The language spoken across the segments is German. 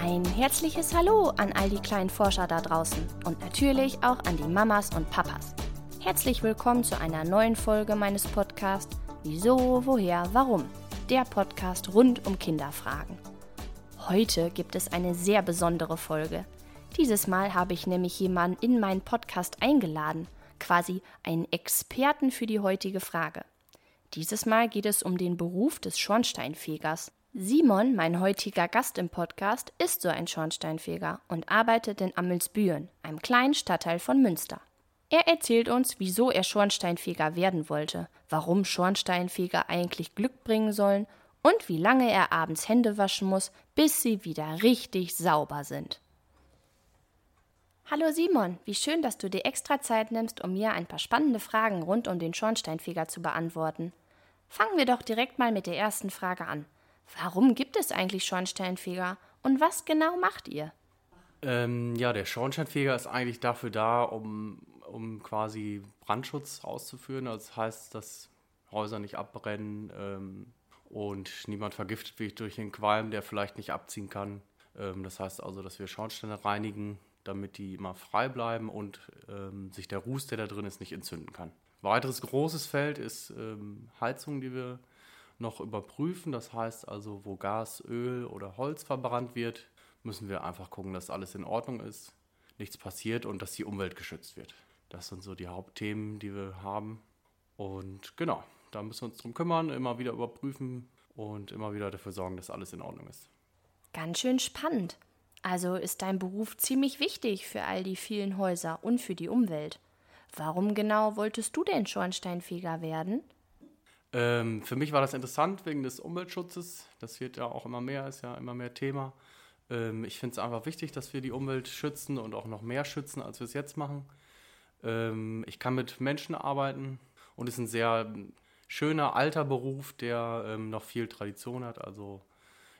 Ein herzliches Hallo an all die kleinen Forscher da draußen und natürlich auch an die Mamas und Papas. Herzlich willkommen zu einer neuen Folge meines Podcasts Wieso, woher, warum? Der Podcast rund um Kinderfragen. Heute gibt es eine sehr besondere Folge. Dieses Mal habe ich nämlich jemanden in meinen Podcast eingeladen, quasi einen Experten für die heutige Frage. Dieses Mal geht es um den Beruf des Schornsteinfegers. Simon, mein heutiger Gast im Podcast, ist so ein Schornsteinfeger und arbeitet in Ammelsbüren, einem kleinen Stadtteil von Münster. Er erzählt uns, wieso er Schornsteinfeger werden wollte, warum Schornsteinfeger eigentlich Glück bringen sollen und wie lange er abends Hände waschen muss, bis sie wieder richtig sauber sind. Hallo Simon, wie schön, dass du dir extra Zeit nimmst, um mir ein paar spannende Fragen rund um den Schornsteinfeger zu beantworten. Fangen wir doch direkt mal mit der ersten Frage an. Warum gibt es eigentlich Schornsteinfeger und was genau macht ihr? Ähm, ja, der Schornsteinfeger ist eigentlich dafür da, um, um quasi Brandschutz auszuführen. Also das heißt, dass Häuser nicht abbrennen ähm, und niemand vergiftet wird durch den Qualm, der vielleicht nicht abziehen kann. Ähm, das heißt also, dass wir Schornsteine reinigen, damit die immer frei bleiben und ähm, sich der Ruß, der da drin ist, nicht entzünden kann. Weiteres großes Feld ist ähm, Heizung, die wir noch überprüfen. Das heißt also, wo Gas, Öl oder Holz verbrannt wird, müssen wir einfach gucken, dass alles in Ordnung ist, nichts passiert und dass die Umwelt geschützt wird. Das sind so die Hauptthemen, die wir haben. Und genau, da müssen wir uns drum kümmern, immer wieder überprüfen und immer wieder dafür sorgen, dass alles in Ordnung ist. Ganz schön spannend. Also ist dein Beruf ziemlich wichtig für all die vielen Häuser und für die Umwelt. Warum genau wolltest du denn Schornsteinfeger werden? Ähm, für mich war das interessant wegen des Umweltschutzes. Das wird ja auch immer mehr, ist ja immer mehr Thema. Ähm, ich finde es einfach wichtig, dass wir die Umwelt schützen und auch noch mehr schützen, als wir es jetzt machen. Ähm, ich kann mit Menschen arbeiten und es ist ein sehr schöner alter Beruf, der ähm, noch viel Tradition hat, also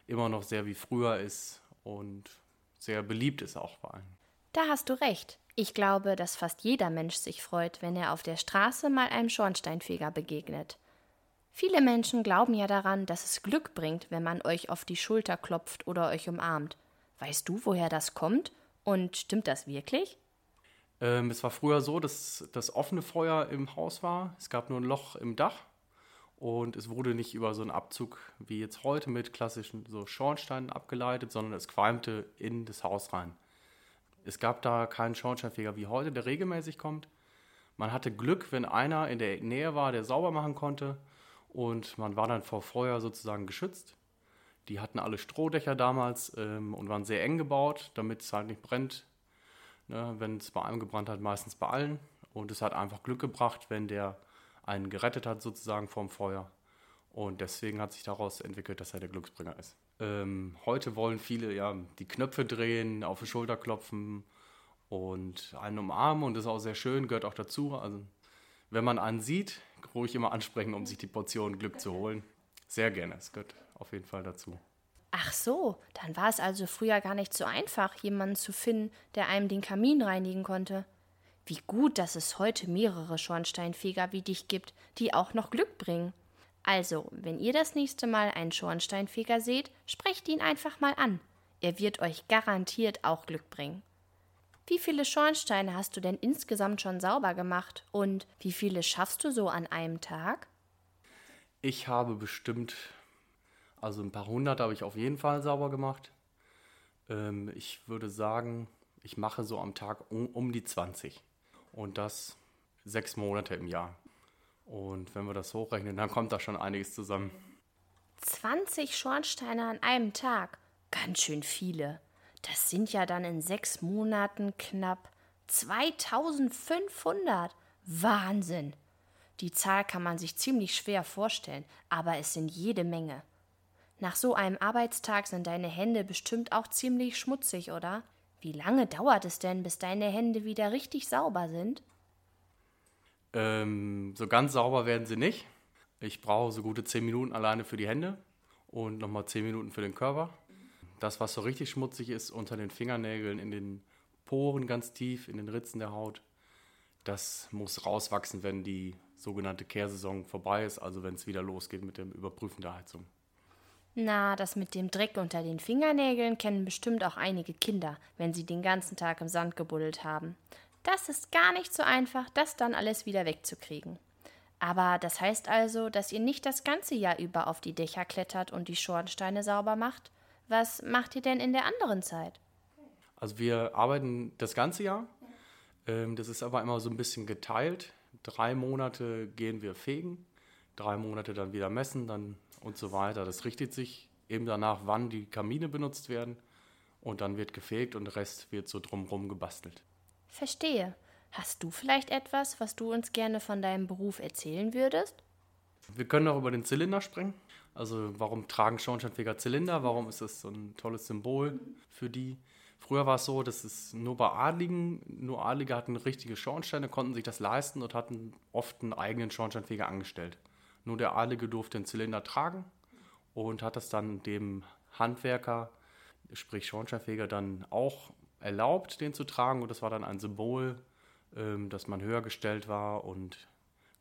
immer noch sehr wie früher ist und sehr beliebt ist auch bei allen. Da hast du recht. Ich glaube, dass fast jeder Mensch sich freut, wenn er auf der Straße mal einem Schornsteinfeger begegnet. Viele Menschen glauben ja daran, dass es Glück bringt, wenn man euch auf die Schulter klopft oder euch umarmt. Weißt du, woher das kommt? Und stimmt das wirklich? Ähm, es war früher so, dass das offene Feuer im Haus war. Es gab nur ein Loch im Dach und es wurde nicht über so einen Abzug wie jetzt heute mit klassischen so Schornsteinen abgeleitet, sondern es qualmte in das Haus rein. Es gab da keinen Schornsteinfeger wie heute, der regelmäßig kommt. Man hatte Glück, wenn einer in der Nähe war, der sauber machen konnte und man war dann vor Feuer sozusagen geschützt. Die hatten alle Strohdächer damals ähm, und waren sehr eng gebaut, damit es halt nicht brennt. Ne, wenn es bei einem gebrannt hat, meistens bei allen. Und es hat einfach Glück gebracht, wenn der einen gerettet hat sozusagen vom Feuer. Und deswegen hat sich daraus entwickelt, dass er der Glücksbringer ist. Ähm, heute wollen viele ja die Knöpfe drehen, auf die Schulter klopfen und einen umarmen und das ist auch sehr schön, gehört auch dazu. Also wenn man einen sieht, ruhig immer ansprechen, um sich die Portion Glück zu holen. Sehr gerne, es gehört auf jeden Fall dazu. Ach so, dann war es also früher gar nicht so einfach, jemanden zu finden, der einem den Kamin reinigen konnte. Wie gut, dass es heute mehrere Schornsteinfeger wie dich gibt, die auch noch Glück bringen. Also, wenn ihr das nächste Mal einen Schornsteinfeger seht, sprecht ihn einfach mal an. Er wird euch garantiert auch Glück bringen. Wie viele Schornsteine hast du denn insgesamt schon sauber gemacht und wie viele schaffst du so an einem Tag? Ich habe bestimmt, also ein paar hundert habe ich auf jeden Fall sauber gemacht. Ähm, ich würde sagen, ich mache so am Tag um, um die 20 und das sechs Monate im Jahr. Und wenn wir das hochrechnen, dann kommt da schon einiges zusammen. 20 Schornsteine an einem Tag. Ganz schön viele. Das sind ja dann in sechs Monaten knapp 2500. Wahnsinn! Die Zahl kann man sich ziemlich schwer vorstellen, aber es sind jede Menge. Nach so einem Arbeitstag sind deine Hände bestimmt auch ziemlich schmutzig, oder? Wie lange dauert es denn, bis deine Hände wieder richtig sauber sind? Ähm, so ganz sauber werden sie nicht. Ich brauche so gute zehn Minuten alleine für die Hände und nochmal zehn Minuten für den Körper. Das, was so richtig schmutzig ist, unter den Fingernägeln, in den Poren ganz tief, in den Ritzen der Haut, das muss rauswachsen, wenn die sogenannte Kehrsaison vorbei ist, also wenn es wieder losgeht mit dem Überprüfen der Heizung. Na, das mit dem Dreck unter den Fingernägeln kennen bestimmt auch einige Kinder, wenn sie den ganzen Tag im Sand gebuddelt haben. Das ist gar nicht so einfach, das dann alles wieder wegzukriegen. Aber das heißt also, dass ihr nicht das ganze Jahr über auf die Dächer klettert und die Schornsteine sauber macht? Was macht ihr denn in der anderen Zeit? Also wir arbeiten das ganze Jahr. Ähm, das ist aber immer so ein bisschen geteilt. Drei Monate gehen wir fegen, drei Monate dann wieder messen, dann und so weiter. Das richtet sich eben danach, wann die Kamine benutzt werden und dann wird gefegt und der Rest wird so drumherum gebastelt. Verstehe. Hast du vielleicht etwas, was du uns gerne von deinem Beruf erzählen würdest? Wir können auch über den Zylinder springen. Also warum tragen Schornsteinfeger Zylinder? Warum ist das so ein tolles Symbol für die? Früher war es so, dass es nur bei Adligen, nur Adlige hatten richtige Schornsteine, konnten sich das leisten und hatten oft einen eigenen Schornsteinfeger angestellt. Nur der Adlige durfte den Zylinder tragen und hat das dann dem Handwerker, sprich Schornsteinfeger, dann auch erlaubt, den zu tragen. Und das war dann ein Symbol, ähm, dass man höher gestellt war. Und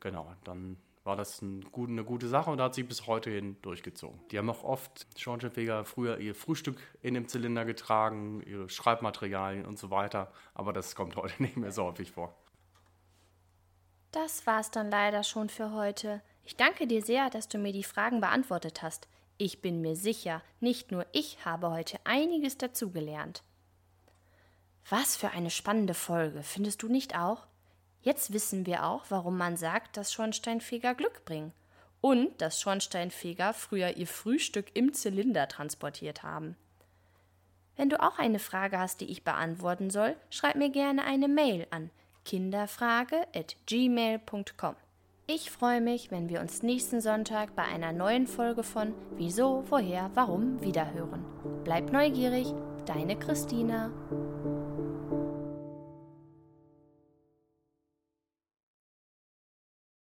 genau, dann war das ein eine gute Sache und hat sich bis heute hin durchgezogen. Die haben auch oft Schornsteinfeger früher ihr Frühstück in dem Zylinder getragen, ihre Schreibmaterialien und so weiter. Aber das kommt heute nicht mehr so häufig vor. Das war's dann leider schon für heute. Ich danke dir sehr, dass du mir die Fragen beantwortet hast. Ich bin mir sicher, nicht nur ich habe heute einiges dazugelernt. Was für eine spannende Folge, findest du nicht auch? Jetzt wissen wir auch, warum man sagt, dass Schornsteinfeger Glück bringen. Und dass Schornsteinfeger früher ihr Frühstück im Zylinder transportiert haben. Wenn du auch eine Frage hast, die ich beantworten soll, schreib mir gerne eine Mail an kinderfrage@gmail.com. Ich freue mich, wenn wir uns nächsten Sonntag bei einer neuen Folge von Wieso, Woher, Warum wiederhören. Bleib neugierig, deine Christina.